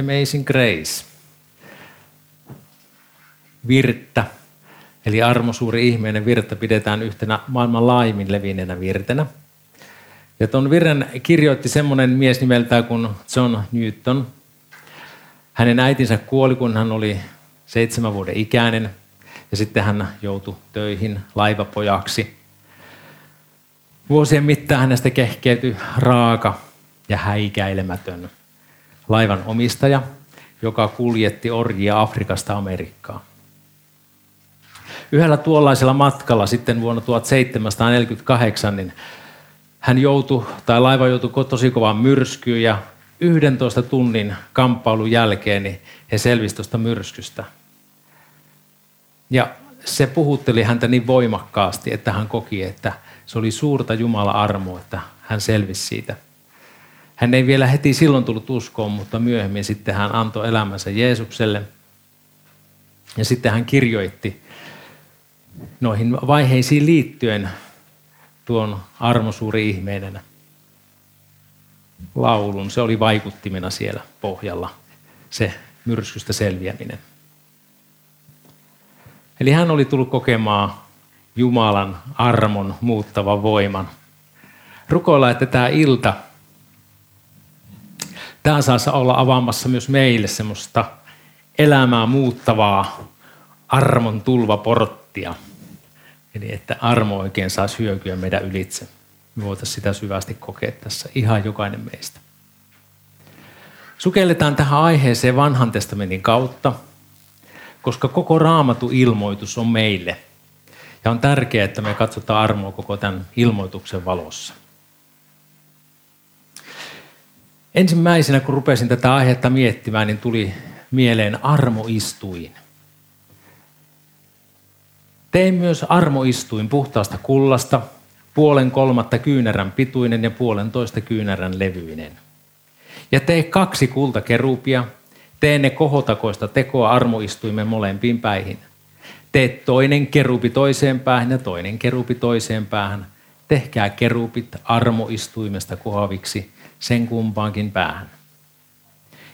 Amazing Grace. Virttä, eli armo suuri ihmeinen virta pidetään yhtenä maailman laajimmin levinneenä virtenä. Ja tuon virren kirjoitti semmoinen mies nimeltään kuin John Newton. Hänen äitinsä kuoli, kun hän oli seitsemän vuoden ikäinen, ja sitten hän joutui töihin laivapojaksi. Vuosien mittaan hänestä kehkeytyi raaka ja häikäilemätön laivan omistaja, joka kuljetti orjia Afrikasta Amerikkaan. Yhdellä tuollaisella matkalla sitten vuonna 1748 niin hän joutui, tai laiva joutui tosi kovaan myrskyyn ja 11 tunnin kamppailun jälkeen niin he selvisivät tuosta myrskystä. Ja se puhutteli häntä niin voimakkaasti, että hän koki, että se oli suurta Jumala armoa, että hän selvisi siitä. Hän ei vielä heti silloin tullut uskoon, mutta myöhemmin sitten hän antoi elämänsä Jeesukselle. Ja sitten hän kirjoitti noihin vaiheisiin liittyen tuon armosuuri ihmeenä laulun. Se oli vaikuttimena siellä pohjalla, se myrskystä selviäminen. Eli hän oli tullut kokemaan Jumalan armon muuttavan voiman. Rukoilla, että tämä ilta, tämä saisi olla avaamassa myös meille semmoista elämää muuttavaa armon tulvaporttia. Eli että armo oikein saisi hyökyä meidän ylitse. Me voitaisiin sitä syvästi kokea tässä, ihan jokainen meistä. Sukelletaan tähän aiheeseen vanhan testamentin kautta, koska koko raamatu ilmoitus on meille. Ja on tärkeää, että me katsotaan armoa koko tämän ilmoituksen valossa. Ensimmäisenä, kun rupesin tätä aihetta miettimään, niin tuli mieleen armoistuin. Tein myös armoistuin puhtaasta kullasta, puolen kolmatta kyynärän pituinen ja puolen toista kyynärän levyinen. Ja tee kaksi kultakerupia, tee ne kohotakoista tekoa armoistuimen molempiin päihin. Tee toinen kerupi toiseen päähän ja toinen kerupi toiseen päähän. Tehkää kerupit armoistuimesta kohaviksi sen kumpaankin päähän.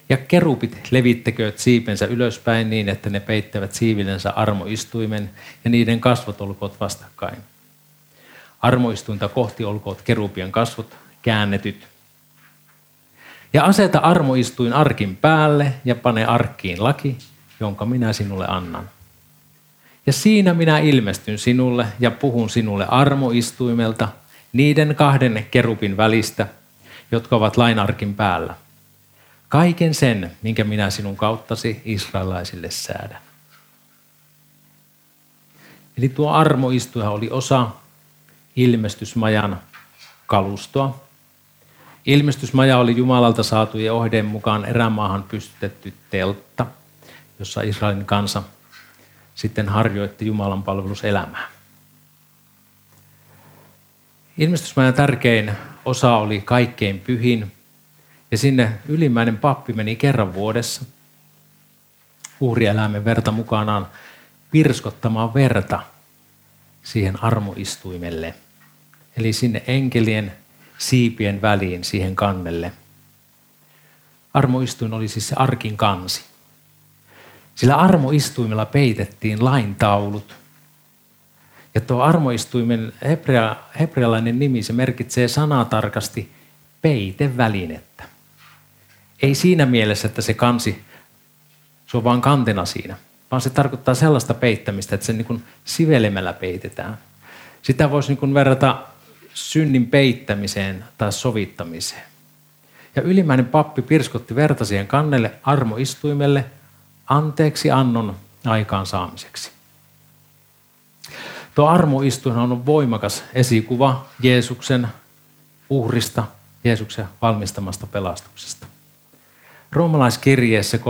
Ja kerupit levittäkööt siipensä ylöspäin niin, että ne peittävät siivillensä armoistuimen ja niiden kasvot olkoot vastakkain. Armoistuinta kohti olkoot kerupien kasvot käännetyt. Ja aseta armoistuin arkin päälle ja pane arkkiin laki, jonka minä sinulle annan. Ja siinä minä ilmestyn sinulle ja puhun sinulle armoistuimelta niiden kahden kerupin välistä, jotka ovat lainarkin päällä. Kaiken sen, minkä minä sinun kauttasi israelaisille säädän. Eli tuo armoistuja oli osa ilmestysmajan kalustoa. Ilmestysmaja oli Jumalalta saatujen ohdeen mukaan erämaahan pystytetty teltta, jossa Israelin kansa sitten harjoitti Jumalan palveluselämää. Ilmestysmajan tärkein osa oli kaikkein pyhin, ja sinne ylimmäinen pappi meni kerran vuodessa uhrieläimen verta mukanaan pirskottamaan verta siihen armoistuimelle. Eli sinne enkelien siipien väliin siihen kannelle. Armoistuin oli siis se arkin kansi. Sillä armoistuimella peitettiin laintaulut. Ja tuo armoistuimen hebrea, hebrealainen nimi, se merkitsee sanatarkasti peitevälinettä. Ei siinä mielessä, että se kansi, se on vaan kantena siinä, vaan se tarkoittaa sellaista peittämistä, että se niin sivelemällä peitetään. Sitä voisi niin verrata synnin peittämiseen tai sovittamiseen. Ja ylimmäinen pappi pirskotti verta siihen kannelle armoistuimelle anteeksi annon aikaansaamiseksi. Tuo armoistuin on voimakas esikuva Jeesuksen uhrista, Jeesuksen valmistamasta pelastuksesta. Roomalaiskirjeessä 323-25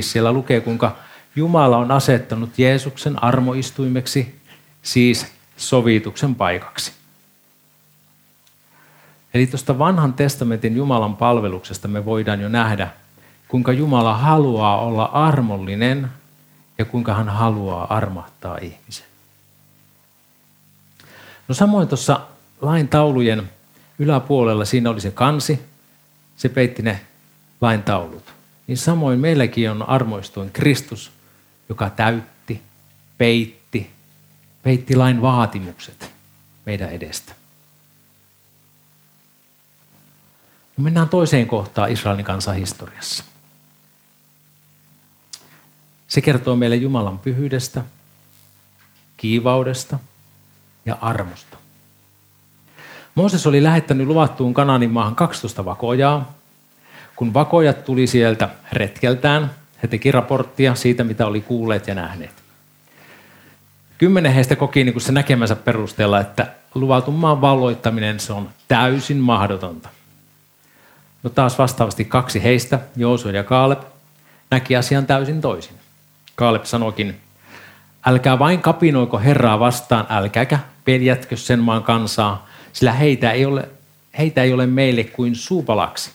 siellä lukee, kuinka Jumala on asettanut Jeesuksen armoistuimeksi, siis sovituksen paikaksi. Eli tuosta vanhan testamentin Jumalan palveluksesta me voidaan jo nähdä, kuinka Jumala haluaa olla armollinen ja kuinka hän haluaa armahtaa ihmisen. No samoin tuossa lain taulujen yläpuolella siinä oli se kansi, se peitti ne lain taulut, niin samoin meilläkin on armoistuin Kristus, joka täytti, peitti, peitti lain vaatimukset meidän edestä. No mennään toiseen kohtaan Israelin kansan historiassa. Se kertoo meille Jumalan pyhyydestä, kiivaudesta ja armosta. Mooses oli lähettänyt luvattuun Kananin maahan 12 vakojaa. Kun vakojat tuli sieltä retkeltään, he teki raporttia siitä, mitä oli kuulleet ja nähneet. Kymmenen heistä koki niin se näkemänsä perusteella, että luvatun maan valloittaminen se on täysin mahdotonta. No taas vastaavasti kaksi heistä, Joosua ja Kaaleb, näki asian täysin toisin. Kaaleb sanoikin, älkää vain kapinoiko Herraa vastaan, älkääkä peljätkö sen maan kansaa, sillä heitä ei ole, heitä ei ole meille kuin suupalaksi.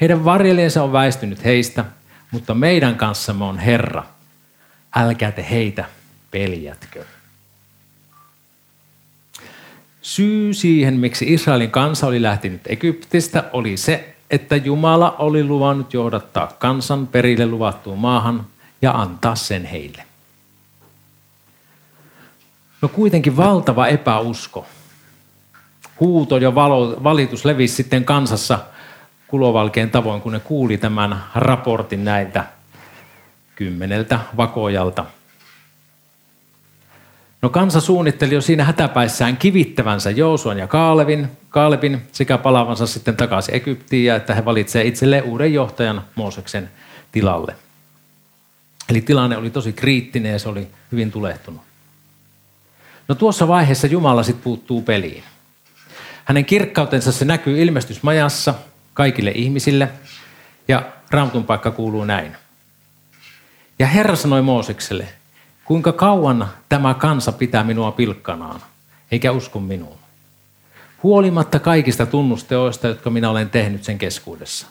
Heidän varjeleensa on väistynyt heistä, mutta meidän kanssamme on Herra. Älkää te heitä peljätkö. Syy siihen, miksi Israelin kansa oli lähtenyt Egyptistä, oli se, että Jumala oli luvannut johdattaa kansan perille luvattuun maahan ja antaa sen heille. No kuitenkin valtava epäusko. Huuto ja valo, valitus levisi sitten kansassa kulovalkeen tavoin, kun ne kuuli tämän raportin näiltä kymmeneltä vakojalta – No kansa suunnitteli jo siinä hätäpäissään kivittävänsä Joosuan ja Kaalevin, Kaalebin sekä palavansa sitten takaisin Egyptiin ja että he valitsevat itselleen uuden johtajan Mooseksen tilalle. Eli tilanne oli tosi kriittinen ja se oli hyvin tulehtunut. No tuossa vaiheessa Jumala sitten puuttuu peliin. Hänen kirkkautensa se näkyy ilmestysmajassa kaikille ihmisille ja Raamatun paikka kuuluu näin. Ja Herra sanoi Moosekselle, Kuinka kauan tämä kansa pitää minua pilkkanaan, eikä usko minuun? Huolimatta kaikista tunnusteoista, jotka minä olen tehnyt sen keskuudessa.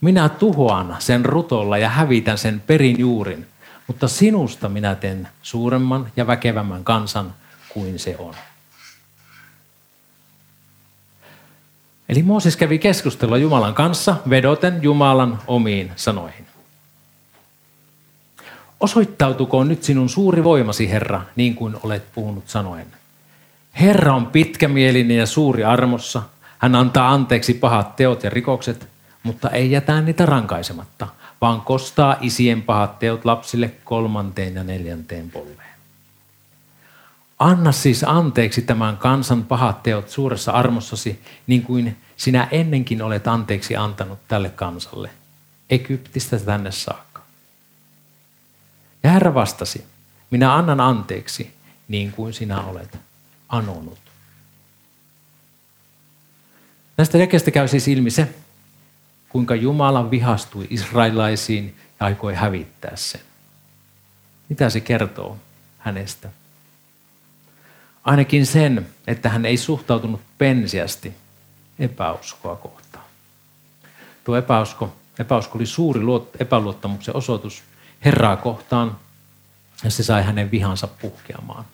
Minä tuhoan sen rutolla ja hävitän sen perin juurin, mutta sinusta minä teen suuremman ja väkevämmän kansan kuin se on. Eli Mooses kävi keskustella Jumalan kanssa vedoten Jumalan omiin sanoihin. Osoittautukoon nyt sinun suuri voimasi, Herra, niin kuin olet puhunut sanoen. Herra on pitkämielinen ja suuri armossa. Hän antaa anteeksi pahat teot ja rikokset, mutta ei jätä niitä rankaisematta, vaan kostaa isien pahat teot lapsille kolmanteen ja neljänteen polveen. Anna siis anteeksi tämän kansan pahat teot suuressa armossasi, niin kuin sinä ennenkin olet anteeksi antanut tälle kansalle, Egyptistä tänne saakka. Ja Herra vastasi, minä annan anteeksi niin kuin sinä olet anonut. Näistä jakeista käy siis ilmi se, kuinka Jumala vihastui israelaisiin ja aikoi hävittää sen. Mitä se kertoo hänestä? Ainakin sen, että hän ei suhtautunut pensiästi epäuskoa kohtaan. Tuo epäusko, epäusko oli suuri epäluottamuksen osoitus Herraa kohtaan ja se sai hänen vihansa puhkeamaan.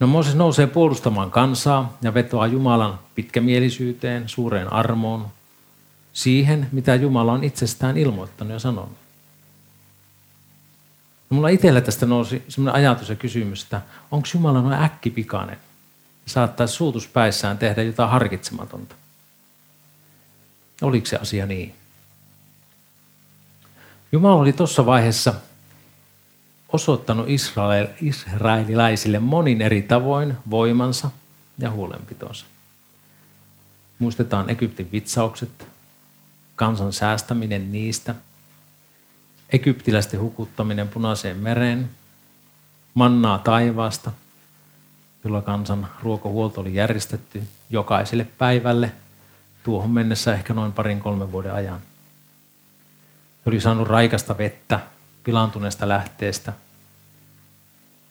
No Mooses nousee puolustamaan kansaa ja vetoaa Jumalan pitkämielisyyteen, suureen armoon, siihen, mitä Jumala on itsestään ilmoittanut ja sanonut. No mulla itsellä tästä nousi sellainen ajatus ja kysymys, että onko Jumala noin äkkipikainen? Saattaisi suutuspäissään tehdä jotain harkitsematonta. Oliko se asia niin? Jumala oli tuossa vaiheessa osoittanut Israel, israelilaisille monin eri tavoin voimansa ja huolenpitonsa. Muistetaan Egyptin vitsaukset, kansan säästäminen niistä, egyptiläisten hukuttaminen punaiseen mereen, mannaa taivaasta, jolla kansan ruokahuolto oli järjestetty jokaiselle päivälle, tuohon mennessä ehkä noin parin kolmen vuoden ajan oli saanut raikasta vettä pilaantuneesta lähteestä.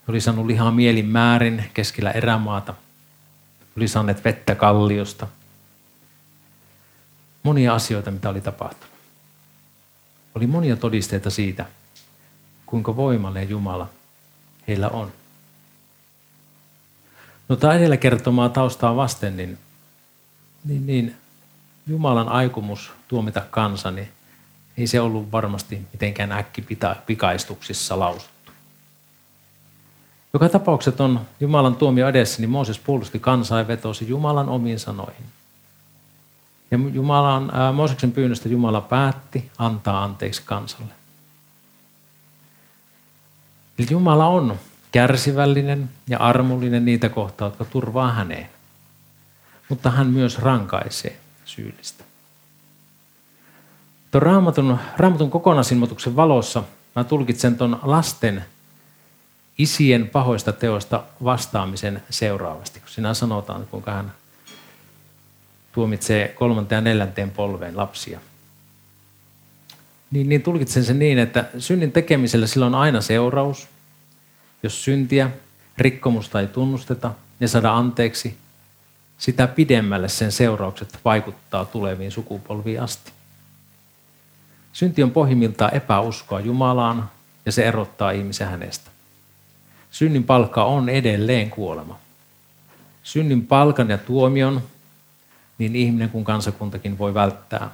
Oli saanut lihaa mielin määrin keskellä erämaata. Oli saaneet vettä kalliosta. Monia asioita, mitä oli tapahtunut. Oli monia todisteita siitä, kuinka voimallinen Jumala heillä on. No tämä edellä kertomaa taustaa vasten, niin, niin, niin Jumalan aikomus tuomita kansa, niin ei se ollut varmasti mitenkään äkkipikaistuksissa lausuttu. Joka tapaukset on Jumalan tuomio edessä, niin Mooses puolusti kansaa ja vetosi Jumalan omiin sanoihin. Ja Jumalan, ää, Mooseksen pyynnöstä Jumala päätti antaa anteeksi kansalle. Eli Jumala on kärsivällinen ja armollinen niitä kohtaa, jotka turvaa häneen. Mutta hän myös rankaisee syyllistä. Tuon raamatun, raamatun kokonaisilmoituksen valossa mä tulkitsen tuon lasten isien pahoista teoista vastaamisen seuraavasti. Kun sinä sanotaan, kuinka hän tuomitsee kolmanteen ja neljänteen polveen lapsia. Niin, niin tulkitsen sen niin, että synnin tekemisellä sillä on aina seuraus. Jos syntiä, rikkomusta ei tunnusteta ja saada anteeksi, sitä pidemmälle sen seuraukset vaikuttaa tuleviin sukupolviin asti. Synti on pohjimmiltaan epäuskoa Jumalaan ja se erottaa ihmisen hänestä. Synnin palkka on edelleen kuolema. Synnin palkan ja tuomion niin ihminen kuin kansakuntakin voi välttää,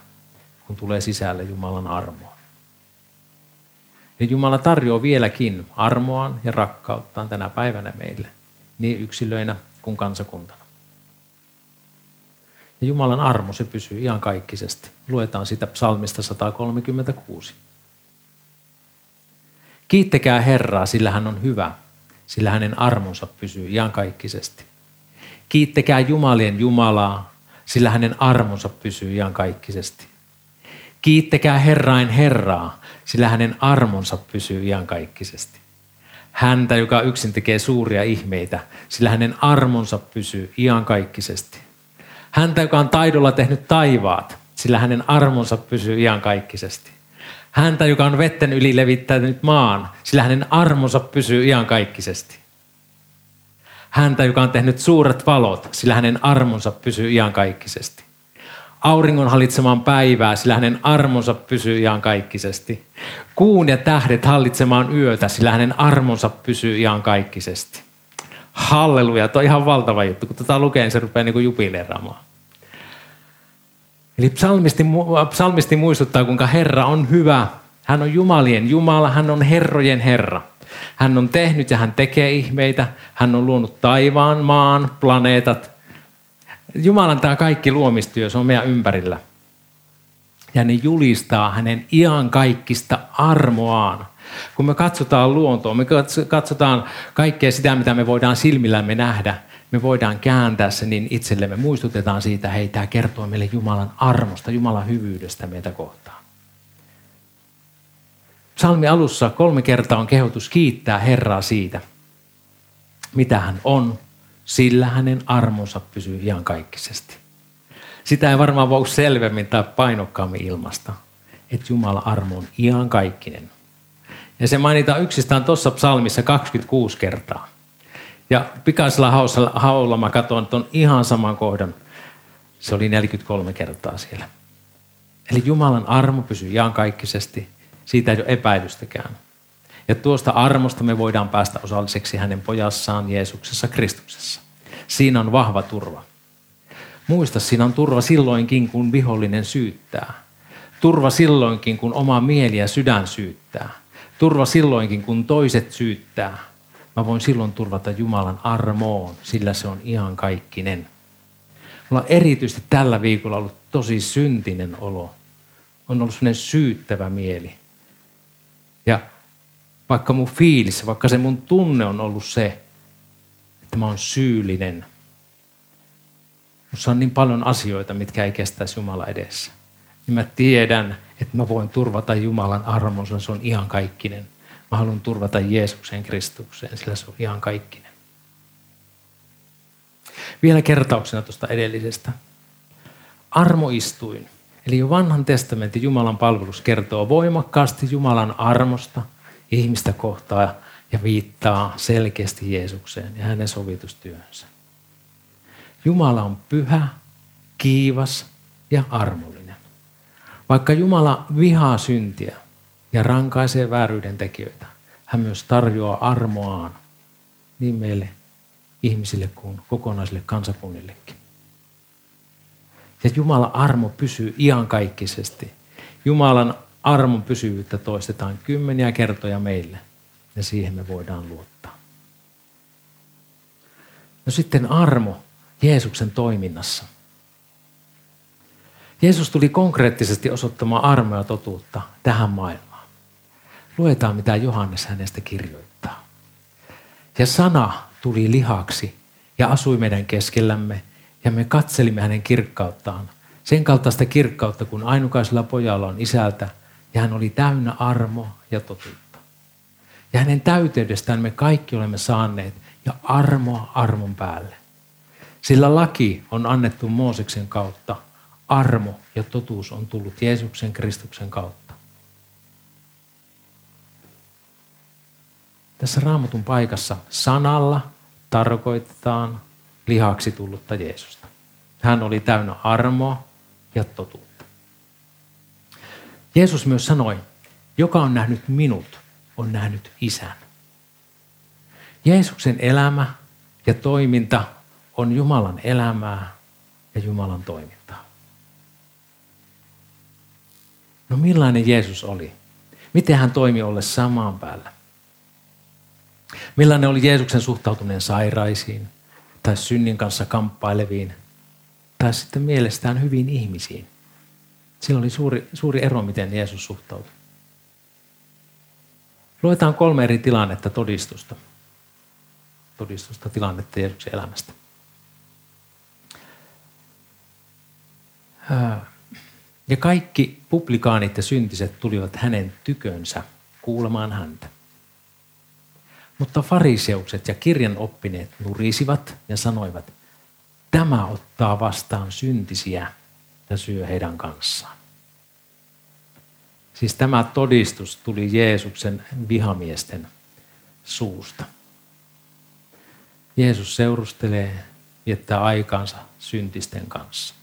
kun tulee sisälle Jumalan armoa. Ja Jumala tarjoaa vieläkin armoaan ja rakkauttaan tänä päivänä meille, niin yksilöinä kuin kansakuntana. Ja Jumalan armo, se pysyy ihan kaikkisesti. Luetaan sitä psalmista 136. Kiittäkää Herraa, sillä hän on hyvä, sillä hänen armonsa pysyy iankaikkisesti. Kiittäkää Jumalien Jumalaa, sillä hänen armonsa pysyy iankaikkisesti. Kiittäkää Herrain Herraa, sillä hänen armonsa pysyy iankaikkisesti. Häntä, joka yksin tekee suuria ihmeitä, sillä hänen armonsa pysyy iankaikkisesti. Häntä, joka on taidolla tehnyt taivaat, sillä hänen armonsa pysyy iankaikkisesti. Häntä, joka on vetten yli levittänyt maan, sillä hänen armonsa pysyy iankaikkisesti. Häntä, joka on tehnyt suuret valot, sillä hänen armonsa pysyy iankaikkisesti. Auringon hallitsemaan päivää, sillä hänen armonsa pysyy iankaikkisesti. Kuun ja tähdet hallitsemaan yötä, sillä hänen armonsa pysyy iankaikkisesti. Halleluja, tuo on ihan valtava juttu. Kun tätä lukee, niin se rupeaa niin kuin jubileeraamaan. Eli psalmisti, psalmisti muistuttaa, kuinka Herra on hyvä. Hän on Jumalien Jumala, hän on herrojen Herra. Hän on tehnyt ja hän tekee ihmeitä. Hän on luonut taivaan, maan, planeetat. Jumalan tämä kaikki luomistyö, se on meidän ympärillä. Ja ne julistaa hänen kaikista armoaan. Kun me katsotaan luontoa, me katsotaan kaikkea sitä, mitä me voidaan silmillämme nähdä, me voidaan kääntää se niin itsellemme. Muistutetaan siitä, hei, tämä kertoo meille Jumalan armosta, Jumalan hyvyydestä meitä kohtaan. Psalmi alussa kolme kertaa on kehotus kiittää Herraa siitä, mitä hän on, sillä hänen armonsa pysyy iankaikkisesti. Sitä ei varmaan voi selvemmin tai painokkaammin ilmasta, että Jumala armo on iankaikkinen. Ja se mainitaan yksistään tuossa psalmissa 26 kertaa. Ja pikaisella haulla mä katson tuon ihan saman kohdan. Se oli 43 kertaa siellä. Eli Jumalan armo pysyy iankaikkisesti. Siitä ei ole epäilystäkään. Ja tuosta armosta me voidaan päästä osalliseksi hänen pojassaan Jeesuksessa Kristuksessa. Siinä on vahva turva. Muista, siinä on turva silloinkin, kun vihollinen syyttää. Turva silloinkin, kun oma mieli ja sydän syyttää. Turva silloinkin, kun toiset syyttää. Mä voin silloin turvata Jumalan armoon, sillä se on ihan kaikkinen. Mulla on erityisesti tällä viikolla ollut tosi syntinen olo. On ollut sellainen syyttävä mieli. Vaikka mun fiilis, vaikka se mun tunne on ollut se, että mä oon syyllinen. Musta on niin paljon asioita, mitkä ei kestäisi Jumala edessä. Niin mä tiedän, että mä voin turvata Jumalan armonsa, se on ihan kaikkinen. Mä haluan turvata Jeesuksen Kristukseen, sillä se on ihan kaikkinen. Vielä kertauksena tuosta edellisestä. Armoistuin. Eli jo vanhan testamentin Jumalan palvelus kertoo voimakkaasti Jumalan armosta ihmistä kohtaa ja viittaa selkeästi Jeesukseen ja hänen sovitustyöhönsä. Jumala on pyhä, kiivas ja armollinen. Vaikka Jumala vihaa syntiä, ja rankaisee vääryyden tekijöitä. Hän myös tarjoaa armoaan niin meille ihmisille kuin kokonaisille kansakunnillekin. Ja Jumalan armo pysyy iankaikkisesti. Jumalan armon pysyvyyttä toistetaan kymmeniä kertoja meille ja siihen me voidaan luottaa. No sitten armo Jeesuksen toiminnassa. Jeesus tuli konkreettisesti osoittamaan armoa totuutta tähän maailmaan. Luetaan, mitä Johannes hänestä kirjoittaa. Ja sana tuli lihaksi ja asui meidän keskellämme, ja me katselimme hänen kirkkauttaan. Sen kaltaista kirkkautta, kun ainukaisella pojalla on isältä, ja hän oli täynnä armo ja totuutta. Ja hänen täyteydestään me kaikki olemme saaneet, ja armoa armon päälle. Sillä laki on annettu Mooseksen kautta, armo ja totuus on tullut Jeesuksen Kristuksen kautta. Tässä raamatun paikassa sanalla tarkoitetaan lihaksi tullutta Jeesusta. Hän oli täynnä armoa ja totuutta. Jeesus myös sanoi, joka on nähnyt minut, on nähnyt isän. Jeesuksen elämä ja toiminta on Jumalan elämää ja Jumalan toimintaa. No millainen Jeesus oli? Miten hän toimi olle samaan päällä? Millainen oli Jeesuksen suhtautuminen sairaisiin tai synnin kanssa kamppaileviin tai sitten mielestään hyviin ihmisiin? Sillä oli suuri, suuri ero, miten Jeesus suhtautui. Luetaan kolme eri tilannetta todistusta. Todistusta tilannetta Jeesuksen elämästä. Ja kaikki publikaanit ja syntiset tulivat hänen tykönsä kuulemaan häntä. Mutta fariseukset ja kirjan oppineet nurisivat ja sanoivat, tämä ottaa vastaan syntisiä ja syö heidän kanssaan. Siis tämä todistus tuli Jeesuksen vihamiesten suusta. Jeesus seurustelee, viettää aikaansa syntisten kanssa.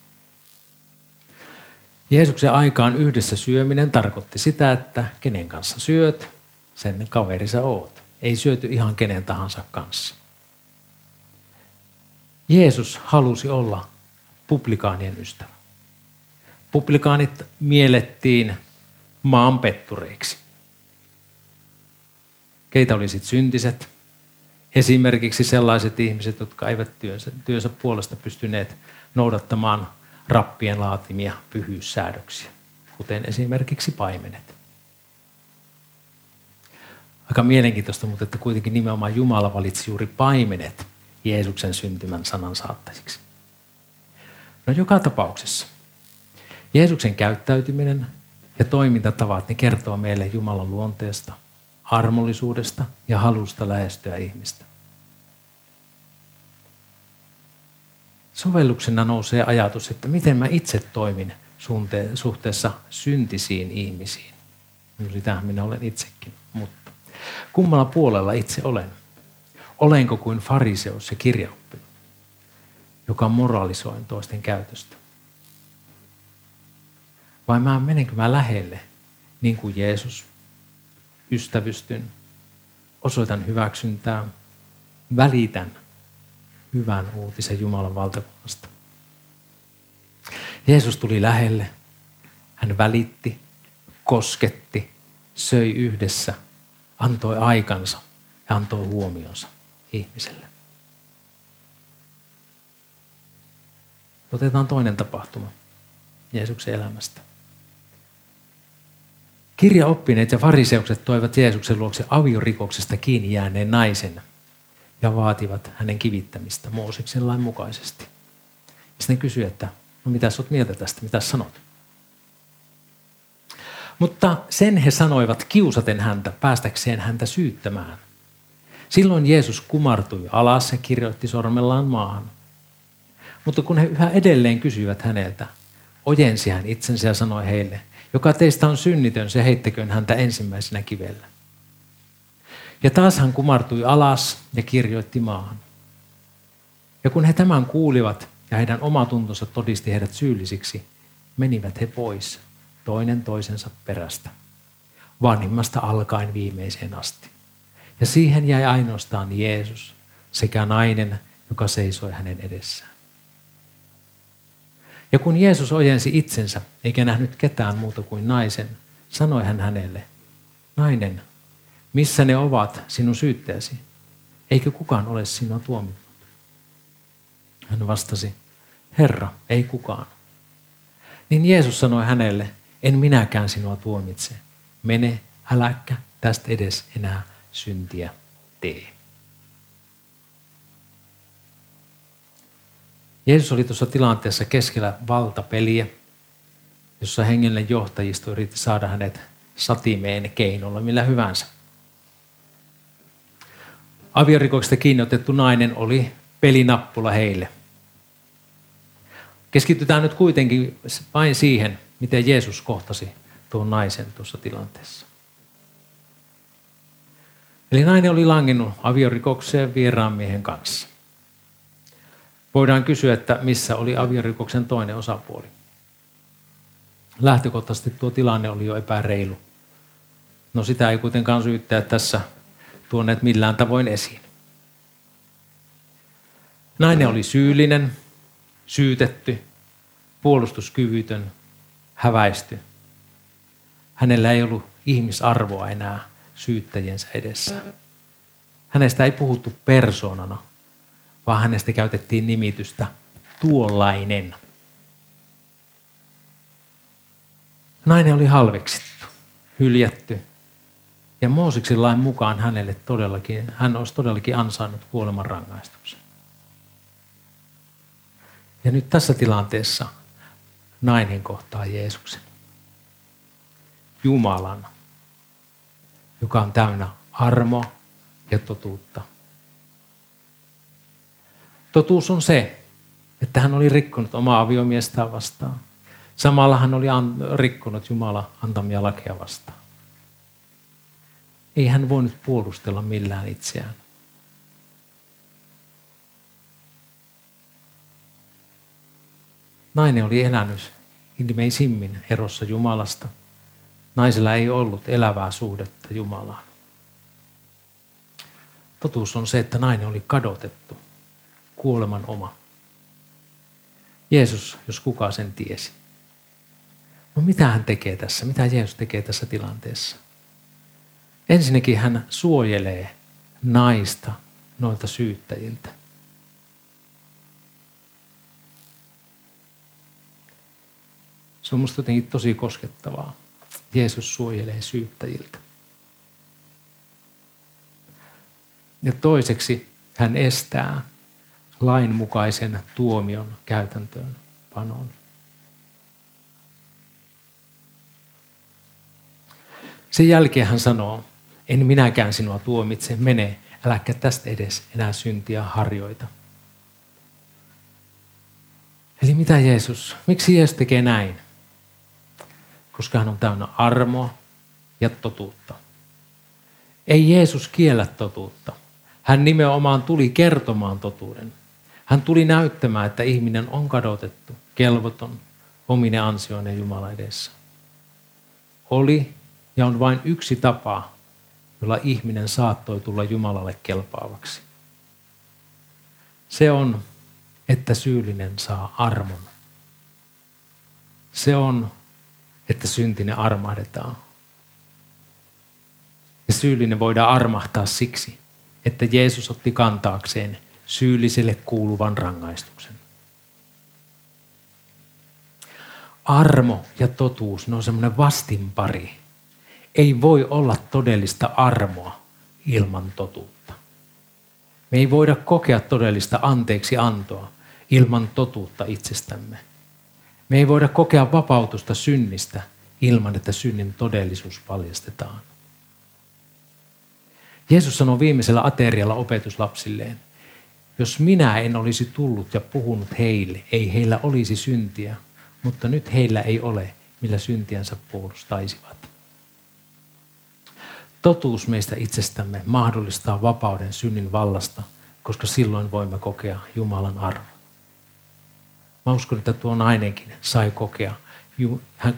Jeesuksen aikaan yhdessä syöminen tarkoitti sitä, että kenen kanssa syöt, sen kaveri sä oot. Ei syöty ihan kenen tahansa kanssa. Jeesus halusi olla publikaanien ystävä. Publikaanit miellettiin maanpettureiksi. Keitä oli sitten syntiset? Esimerkiksi sellaiset ihmiset, jotka eivät työnsä, työnsä puolesta pystyneet noudattamaan rappien laatimia pyhyyssäädöksiä, kuten esimerkiksi paimenet. Aika mielenkiintoista, mutta että kuitenkin nimenomaan Jumala valitsi juuri paimenet Jeesuksen syntymän sanan saattajiksi. No joka tapauksessa. Jeesuksen käyttäytyminen ja toimintatavat ne kertoo meille Jumalan luonteesta, armollisuudesta ja halusta lähestyä ihmistä. sovelluksena nousee ajatus, että miten mä itse toimin suhteessa syntisiin ihmisiin. Sitähän minä olen itsekin, mutta kummalla puolella itse olen? Olenko kuin fariseus ja kirjaoppi, joka moralisoin toisten käytöstä? Vai mä menenkö mä lähelle, niin kuin Jeesus, ystävystyn, osoitan hyväksyntää, välitän hyvän uutisen Jumalan valtakunnasta. Jeesus tuli lähelle. Hän välitti, kosketti, söi yhdessä, antoi aikansa ja antoi huomionsa ihmiselle. Otetaan toinen tapahtuma Jeesuksen elämästä. Kirjaoppineet ja fariseukset toivat Jeesuksen luokse aviorikoksesta kiinni jääneen naisen – ja vaativat hänen kivittämistä Mooseksen lain mukaisesti. Sitten kysyi, että no mitä olet mieltä tästä, mitä sanot? Mutta sen he sanoivat kiusaten häntä, päästäkseen häntä syyttämään. Silloin Jeesus kumartui alas ja kirjoitti sormellaan maahan. Mutta kun he yhä edelleen kysyivät häneltä, ojensi hän itsensä ja sanoi heille, joka teistä on synnitön, se heittäköön häntä ensimmäisenä kivellä. Ja taas hän kumartui alas ja kirjoitti maahan. Ja kun he tämän kuulivat ja heidän omatuntonsa todisti heidät syyllisiksi, menivät he pois toinen toisensa perästä, vanhimmasta alkaen viimeiseen asti. Ja siihen jäi ainoastaan Jeesus sekä nainen, joka seisoi hänen edessään. Ja kun Jeesus ojensi itsensä, eikä nähnyt ketään muuta kuin naisen, sanoi hän hänelle, nainen, missä ne ovat sinun syytteesi? Eikö kukaan ole sinua tuomittu? Hän vastasi, Herra, ei kukaan. Niin Jeesus sanoi hänelle, en minäkään sinua tuomitse. Mene, äläkkä tästä edes enää syntiä tee. Jeesus oli tuossa tilanteessa keskellä valtapeliä, jossa hengellinen johtajisto yritti saada hänet satimeen keinolla millä hyvänsä. Aviorikoksesta kiinni otettu nainen oli pelinappula heille. Keskitytään nyt kuitenkin vain siihen, miten Jeesus kohtasi tuon naisen tuossa tilanteessa. Eli nainen oli langennut aviorikokseen vieraan miehen kanssa. Voidaan kysyä, että missä oli aviorikoksen toinen osapuoli. Lähtökohtaisesti tuo tilanne oli jo epäreilu. No sitä ei kuitenkaan syyttää tässä tuoneet millään tavoin esiin. Nainen oli syyllinen, syytetty, puolustuskyvytön, häväisty. Hänellä ei ollut ihmisarvoa enää syyttäjensä edessä. Hänestä ei puhuttu persoonana, vaan hänestä käytettiin nimitystä tuollainen. Nainen oli halveksittu, hyljätty, ja Mooseksen lain mukaan hänelle todellakin, hän olisi todellakin ansainnut kuoleman rangaistuksen. Ja nyt tässä tilanteessa nainen kohtaa Jeesuksen. Jumalan, joka on täynnä armo ja totuutta. Totuus on se, että hän oli rikkonut omaa aviomiestään vastaan. Samalla hän oli rikkonut Jumala antamia lakeja vastaan. Ei hän voinut puolustella millään itseään. Nainen oli elänyt ilmeisimmin erossa Jumalasta. Naisella ei ollut elävää suhdetta Jumalaan. Totuus on se, että nainen oli kadotettu, kuoleman oma. Jeesus, jos kuka sen tiesi. No mitä hän tekee tässä? Mitä Jeesus tekee tässä tilanteessa? Ensinnäkin hän suojelee naista noilta syyttäjiltä. Se on minusta jotenkin tosi koskettavaa. Jeesus suojelee syyttäjiltä. Ja toiseksi hän estää lainmukaisen tuomion käytäntöön panon. Sen jälkeen hän sanoo, en minäkään sinua tuomitse, mene, äläkä tästä edes enää syntiä harjoita. Eli mitä Jeesus, miksi Jeesus tekee näin? Koska hän on täynnä armoa ja totuutta. Ei Jeesus kiellä totuutta. Hän nimenomaan tuli kertomaan totuuden. Hän tuli näyttämään, että ihminen on kadotettu, kelvoton, omine ansioinen Jumala edessä. Oli ja on vain yksi tapa, jolla ihminen saattoi tulla Jumalalle kelpaavaksi. Se on, että syyllinen saa armon. Se on, että syntinen armahdetaan. Ja syyllinen voidaan armahtaa siksi, että Jeesus otti kantaakseen syylliselle kuuluvan rangaistuksen. Armo ja totuus, ne on semmoinen vastinpari ei voi olla todellista armoa ilman totuutta. Me ei voida kokea todellista anteeksi antoa ilman totuutta itsestämme. Me ei voida kokea vapautusta synnistä ilman, että synnin todellisuus paljastetaan. Jeesus sanoi viimeisellä aterialla opetuslapsilleen, jos minä en olisi tullut ja puhunut heille, ei heillä olisi syntiä, mutta nyt heillä ei ole, millä syntiänsä puolustaisivat. Totuus meistä itsestämme mahdollistaa vapauden synnin vallasta, koska silloin voimme kokea Jumalan arvon. Mä uskon, että tuo nainenkin sai kokea,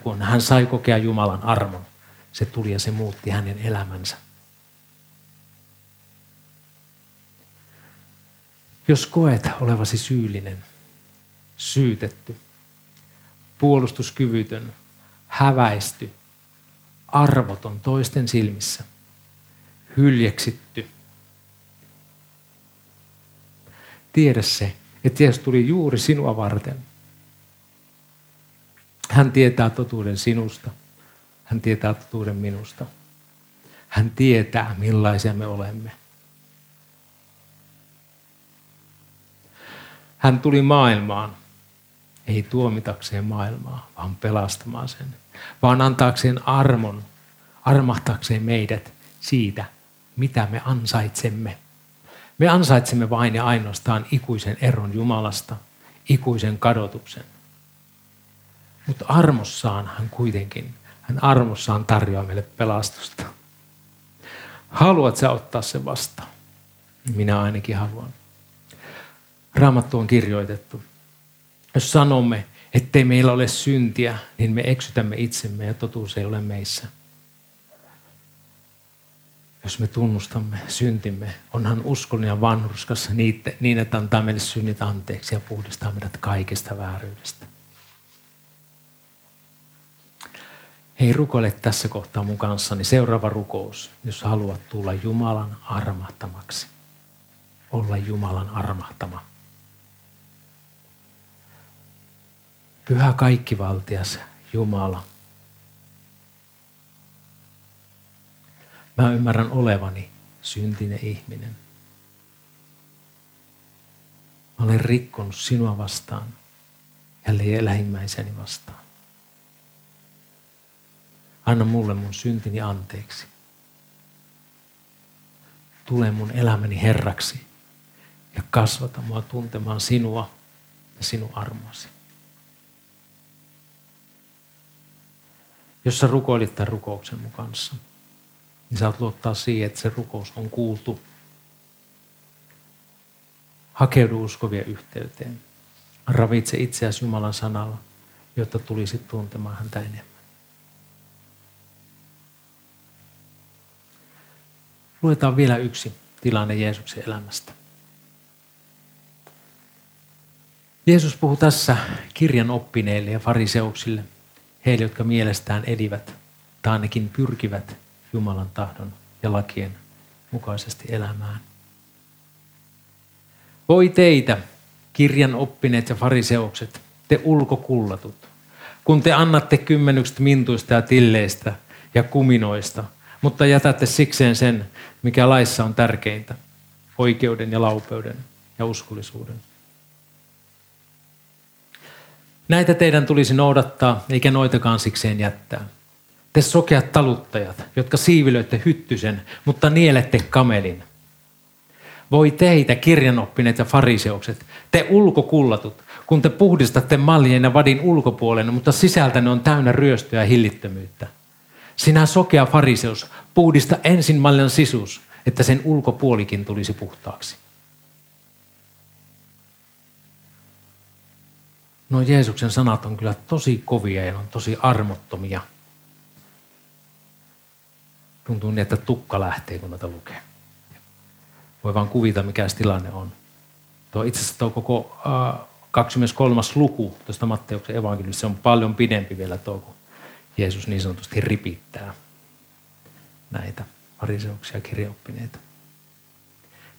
kun hän sai kokea Jumalan armon, se tuli ja se muutti hänen elämänsä. Jos koet olevasi syyllinen, syytetty, puolustuskyvytön, häväisty, arvoton toisten silmissä, hyljeksitty. Tiedä se, että Jeesus tuli juuri sinua varten. Hän tietää totuuden sinusta. Hän tietää totuuden minusta. Hän tietää, millaisia me olemme. Hän tuli maailmaan, ei tuomitakseen maailmaa, vaan pelastamaan sen. Vaan antaakseen armon, armahtakseen meidät siitä, mitä me ansaitsemme. Me ansaitsemme vain ja ainoastaan ikuisen eron Jumalasta, ikuisen kadotuksen. Mutta armossaan hän kuitenkin, hän armossaan tarjoaa meille pelastusta. Haluat sä ottaa sen vastaan? Minä ainakin haluan. Raamattu on kirjoitettu. Jos sanomme, ettei meillä ole syntiä, niin me eksytämme itsemme ja totuus ei ole meissä. Jos me tunnustamme syntimme, onhan uskollinen ja vanhurskas niin, että antaa meille synnit anteeksi ja puhdistaa meidät kaikesta vääryydestä. Hei, rukoile tässä kohtaa mun kanssani seuraava rukous, jos haluat tulla Jumalan armahtamaksi. Olla Jumalan armahtama. Pyhä kaikkivaltias Jumala. Mä ymmärrän olevani syntinen ihminen. Mä olen rikkonut sinua vastaan ja lähimmäiseni vastaan. Anna mulle mun syntini anteeksi. Tule mun elämäni Herraksi ja kasvata mua tuntemaan sinua ja sinun armoasi. Jos sä rukoilit tämän rukouksen mun kanssa, niin saat luottaa siihen, että se rukous on kuultu. Hakeudu uskovien yhteyteen. Ravitse itseäsi Jumalan sanalla, jotta tulisit tuntemaan häntä enemmän. Luetaan vielä yksi tilanne Jeesuksen elämästä. Jeesus puhuu tässä kirjan oppineille ja fariseuksille, heille, jotka mielestään edivät tai ainakin pyrkivät Jumalan tahdon ja lakien mukaisesti elämään. Voi teitä, kirjan oppineet ja fariseukset, te ulkokullatut, kun te annatte kymmenykset mintuista ja tilleistä ja kuminoista, mutta jätätte sikseen sen, mikä laissa on tärkeintä, oikeuden ja laupeuden ja uskollisuuden. Näitä teidän tulisi noudattaa, eikä noitakaan sikseen jättää. Te sokeat taluttajat, jotka siivilöitte hyttysen, mutta nielette kamelin. Voi teitä, kirjanoppineet ja fariseukset, te ulkokullatut, kun te puhdistatte mallien ja vadin ulkopuolen, mutta sisältä ne on täynnä ryöstöä ja hillittömyyttä. Sinä sokea fariseus, puhdista ensin maljan sisus, että sen ulkopuolikin tulisi puhtaaksi. No Jeesuksen sanat on kyllä tosi kovia ja on tosi armottomia. Tuntuu niin, että tukka lähtee, kun noita lukee. Voi vaan kuvita, mikä se tilanne on. Tuo itse asiassa tuo koko äh, 23. luku tuosta Matteuksen evankeliumista, on paljon pidempi vielä tuo, kun Jeesus niin sanotusti ripittää näitä fariseuksia kirjaoppineita.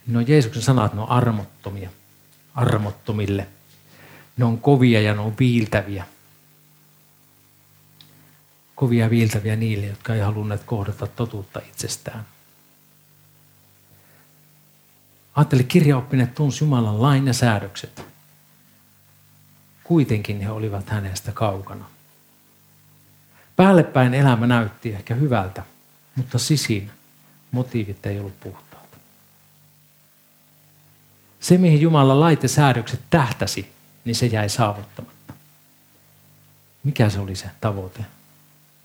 No Jeesuksen sanat, ne on armottomia, armottomille. Ne on kovia ja ne on viiltäviä. Kovia viiltäviä niille, jotka ei halunneet kohdata totuutta itsestään. Ajatteli, kirjaoppineet tunsi Jumalan lain ja säädökset. Kuitenkin he olivat hänestä kaukana. Päällepäin elämä näytti ehkä hyvältä, mutta sisin motiivit ei ollut puhtaat. Se, mihin Jumalan lait ja säädökset tähtäsi, niin se jäi saavuttamatta. Mikä se oli se tavoite?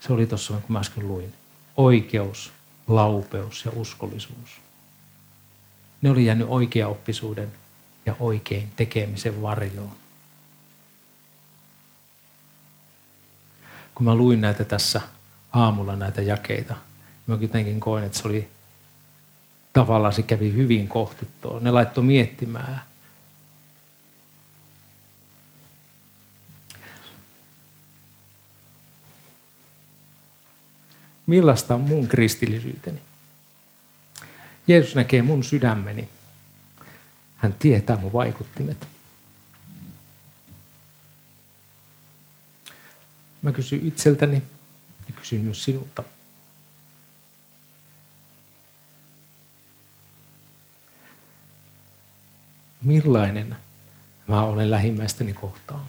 Se oli tuossa, kun mä äsken luin. Oikeus, laupeus ja uskollisuus. Ne oli jäänyt oikeaoppisuuden ja oikein tekemisen varjoon. Kun mä luin näitä tässä aamulla näitä jakeita, mä jotenkin koin, että se oli tavallaan se kävi hyvin kohti. Ne laittoi miettimään. Millaista on mun kristillisyyteni? Jeesus näkee mun sydämeni. Hän tietää mun vaikuttimet. Mä kysyn itseltäni ja kysyn myös sinulta. Millainen mä olen lähimmäistäni kohtaan?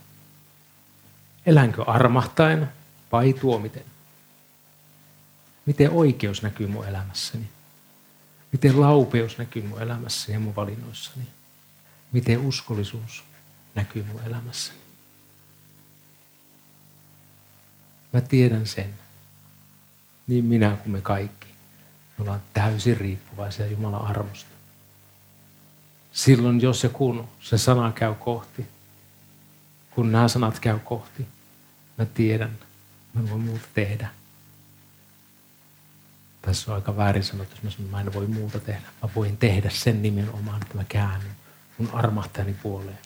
Elänkö armahtaen vai tuomiten? Miten oikeus näkyy mun elämässäni? Miten laupeus näkyy mun elämässäni ja mun valinnoissani? Miten uskollisuus näkyy mun elämässäni? Mä tiedän sen. Niin minä kuin me kaikki. Me ollaan täysin riippuvaisia Jumalan armosta. Silloin, jos ja kun se sana käy kohti, kun nämä sanat käy kohti, mä tiedän, mä voin muuta tehdä. Tässä on aika väärin sanottu, jos mä en voi muuta tehdä. Mä voin tehdä sen nimenomaan, että mä käännyn mun armahtajani puoleen,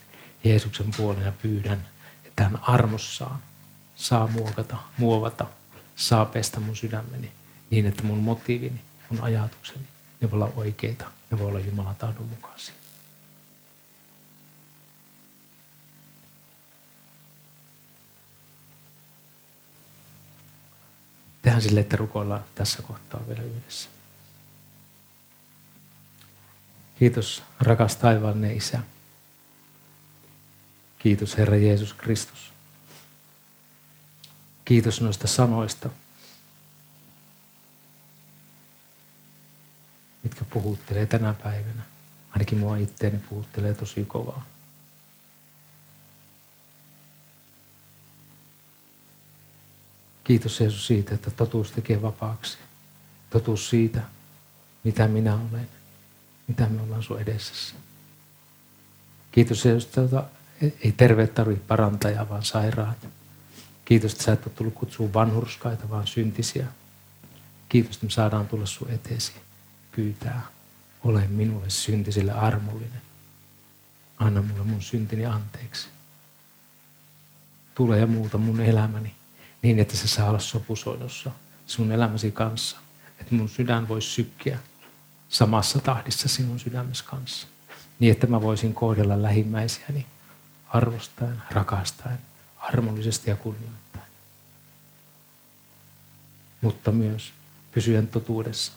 Jeesuksen puoleen ja pyydän, että hän armossaan saa muokata, muovata, saa pestä mun sydämeni niin, että mun motiivini, mun ajatukseni, ne voi olla oikeita, ne voi olla Jumalan tahdon mukaisia. Tehän sille, että rukoillaan tässä kohtaa vielä yhdessä. Kiitos rakas taivaallinen Isä. Kiitos Herra Jeesus Kristus. Kiitos noista sanoista, mitkä puhuttelee tänä päivänä. Ainakin mua itteeni puhuttelee tosi kovaa. Kiitos Jeesus siitä, että totuus tekee vapaaksi. Totuus siitä, mitä minä olen, mitä me ollaan sun edessäsi. Kiitos Jeesus, että ei terveet tarvitse parantajaa, vaan sairaat. Kiitos, että sä et ole tullut kutsua vanhurskaita, vaan syntisiä. Kiitos, että me saadaan tulla sun eteesi pyytää. Ole minulle syntisille armollinen. Anna mulle mun syntini anteeksi. Tule ja muuta mun elämäni niin, että se saa olla sopusoinnussa sun elämäsi kanssa. Että mun sydän voisi sykkiä samassa tahdissa sinun sydämesi kanssa. Niin, että mä voisin kohdella lähimmäisiäni arvostaen, rakastaen, armollisesti ja kunnioittaen. Mutta myös pysyen totuudessa,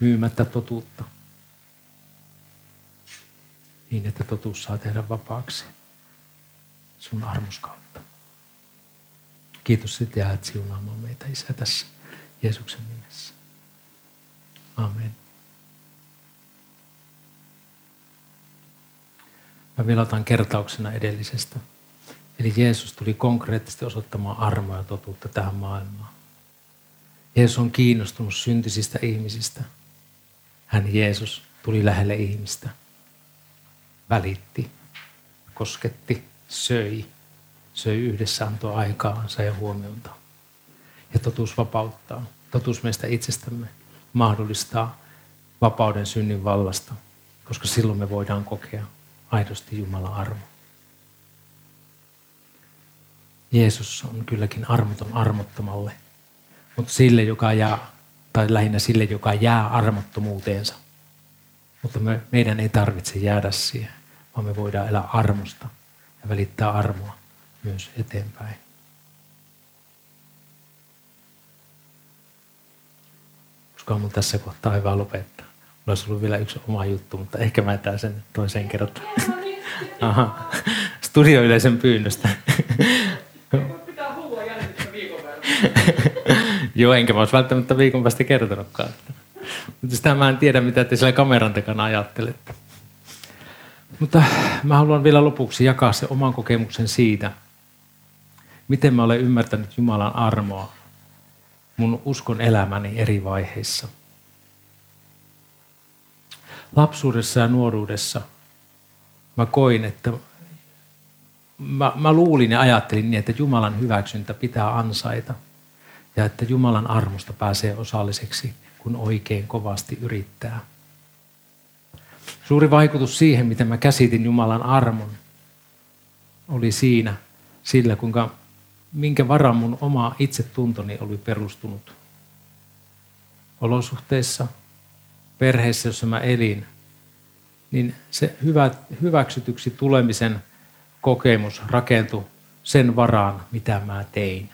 myymättä totuutta. Niin, että totuus saa tehdä vapaaksi sun armoskautta. Kiitos, että jäät siunaamaan meitä, Isä, tässä Jeesuksen nimessä. Amen. Mä vielä otan kertauksena edellisestä. Eli Jeesus tuli konkreettisesti osoittamaan armoa ja totuutta tähän maailmaan. Jeesus on kiinnostunut syntisistä ihmisistä. Hän Jeesus tuli lähelle ihmistä. Välitti, kosketti, söi, söi yhdessä, antoi aikaansa ja huomionta. Ja totuus vapauttaa. Totuus meistä itsestämme mahdollistaa vapauden synnin vallasta, koska silloin me voidaan kokea aidosti Jumalan armo. Jeesus on kylläkin armoton armottomalle, mutta sille, joka jää, tai lähinnä sille, joka jää armottomuuteensa. Mutta me, meidän ei tarvitse jäädä siihen, vaan me voidaan elää armosta ja välittää armoa myös eteenpäin. Koska mun tässä kohtaa hyvä lopettaa. Mulla olisi ollut vielä yksi oma juttu, mutta ehkä mä jätän sen toiseen kertaan. Aha. Studioyleisen pyynnöstä. Joo, enkä mä olisi välttämättä viikon päästä kertonutkaan. Mutta sitä mä en tiedä, mitä te siellä kameran takana ajattelette. Mutta mä haluan vielä lopuksi jakaa se oman kokemuksen siitä, miten mä olen ymmärtänyt Jumalan armoa mun uskon elämäni eri vaiheissa. Lapsuudessa ja nuoruudessa mä koin, että mä, mä luulin ja ajattelin niin, että Jumalan hyväksyntä pitää ansaita ja että Jumalan armosta pääsee osalliseksi, kun oikein kovasti yrittää. Suuri vaikutus siihen, miten mä käsitin Jumalan armon, oli siinä sillä, kuinka, minkä varan mun oma itsetuntoni oli perustunut. olosuhteissa, perheessä, jossa mä elin, niin se hyvä, hyväksytyksi tulemisen kokemus rakentui sen varaan, mitä mä tein.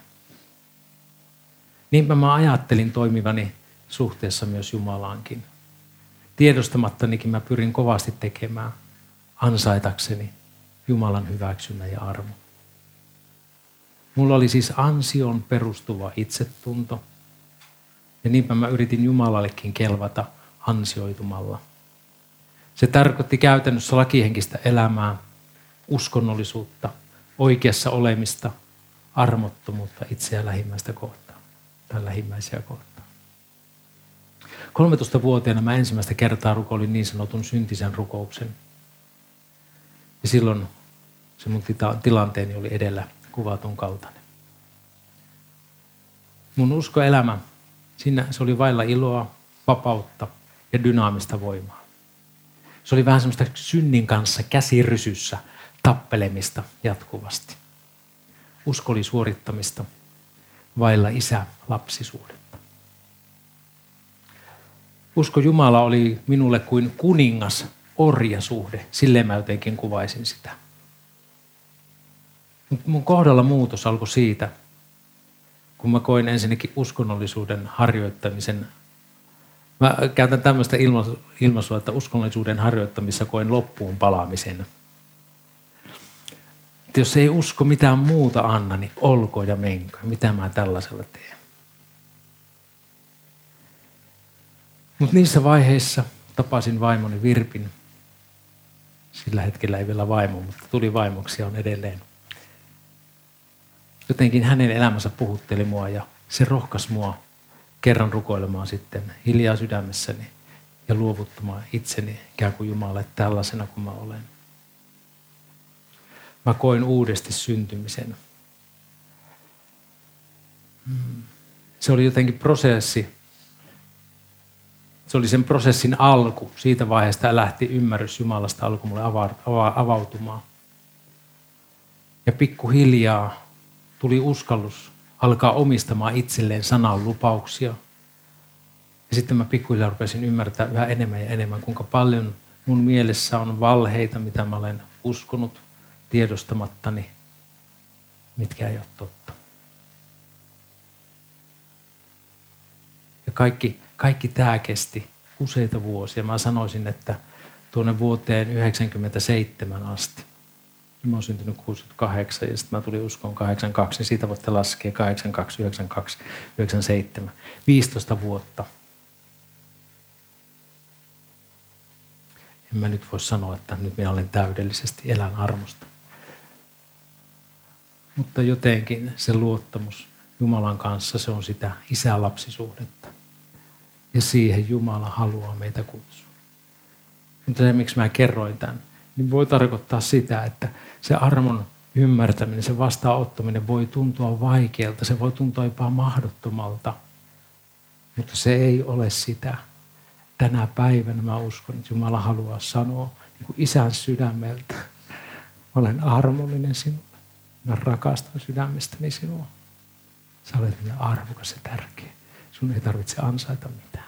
Niinpä mä ajattelin toimivani suhteessa myös Jumalaankin. Tiedostamattanikin mä pyrin kovasti tekemään ansaitakseni Jumalan hyväksynnä ja armo. Mulla oli siis ansion perustuva itsetunto. Ja niinpä mä yritin Jumalallekin kelvata ansioitumalla. Se tarkoitti käytännössä lakihenkistä elämää, uskonnollisuutta, oikeassa olemista, armottomuutta itseä lähimmäistä kohtaan tai lähimmäisiä kohtaan. 13-vuotiaana mä ensimmäistä kertaa rukoilin niin sanotun syntisen rukouksen. Ja silloin se mun tilanteeni oli edellä kuvatun kaltainen. Mun uskoelämä, siinä se oli vailla iloa, vapautta ja dynaamista voimaa. Se oli vähän semmoista synnin kanssa käsirysyssä tappelemista jatkuvasti. Usko oli suorittamista vailla isä-lapsisuudetta. Usko Jumala oli minulle kuin kuningas orjasuhde, silleen mä jotenkin kuvaisin sitä. Mun kohdalla muutos alkoi siitä, kun mä koin ensinnäkin uskonnollisuuden harjoittamisen. Mä käytän tämmöistä ilmaisua, että uskonnollisuuden harjoittamissa koin loppuun palaamisen. Että jos ei usko mitään muuta anna, niin olkoon ja menkää. Mitä mä tällaisella teen? Mutta niissä vaiheissa tapasin vaimoni Virpin. Sillä hetkellä ei vielä vaimo, mutta tuli vaimoksi on edelleen jotenkin hänen elämänsä puhutteli mua ja se rohkaisi mua kerran rukoilemaan sitten hiljaa sydämessäni ja luovuttamaan itseni ikään kuin Jumalalle tällaisena kuin mä olen. Mä koin uudesti syntymisen. Hmm. Se oli jotenkin prosessi. Se oli sen prosessin alku. Siitä vaiheesta lähti ymmärrys Jumalasta alkoi mulle avautumaan. Ja pikkuhiljaa tuli uskallus alkaa omistamaan itselleen sanan lupauksia. Ja sitten mä pikkuhiljaa rupesin ymmärtää yhä enemmän ja enemmän, kuinka paljon mun mielessä on valheita, mitä mä olen uskonut tiedostamattani, mitkä ei ole totta. Ja kaikki, kaikki tämä kesti useita vuosia. Mä sanoisin, että tuonne vuoteen 1997 asti. Mä oon syntynyt 68 ja sitten mä tulin uskoon 82, niin siitä voitte laskea 82, 92, 97. 15 vuotta. En mä nyt voi sanoa, että nyt minä olen täydellisesti elän armosta. Mutta jotenkin se luottamus Jumalan kanssa, se on sitä isä-lapsisuhdetta. Ja siihen Jumala haluaa meitä kutsua. Mutta se, miksi mä kerroin tämän, niin voi tarkoittaa sitä, että se armon ymmärtäminen, se vastaanottaminen voi tuntua vaikealta, se voi tuntua jopa mahdottomalta, mutta se ei ole sitä. Tänä päivänä mä uskon, että Jumala haluaa sanoa niin kuin isän sydämeltä, olen armollinen sinulle. Mä rakastan sydämestäni sinua. Sä olet minä arvokas ja tärkeä. Sun ei tarvitse ansaita mitään.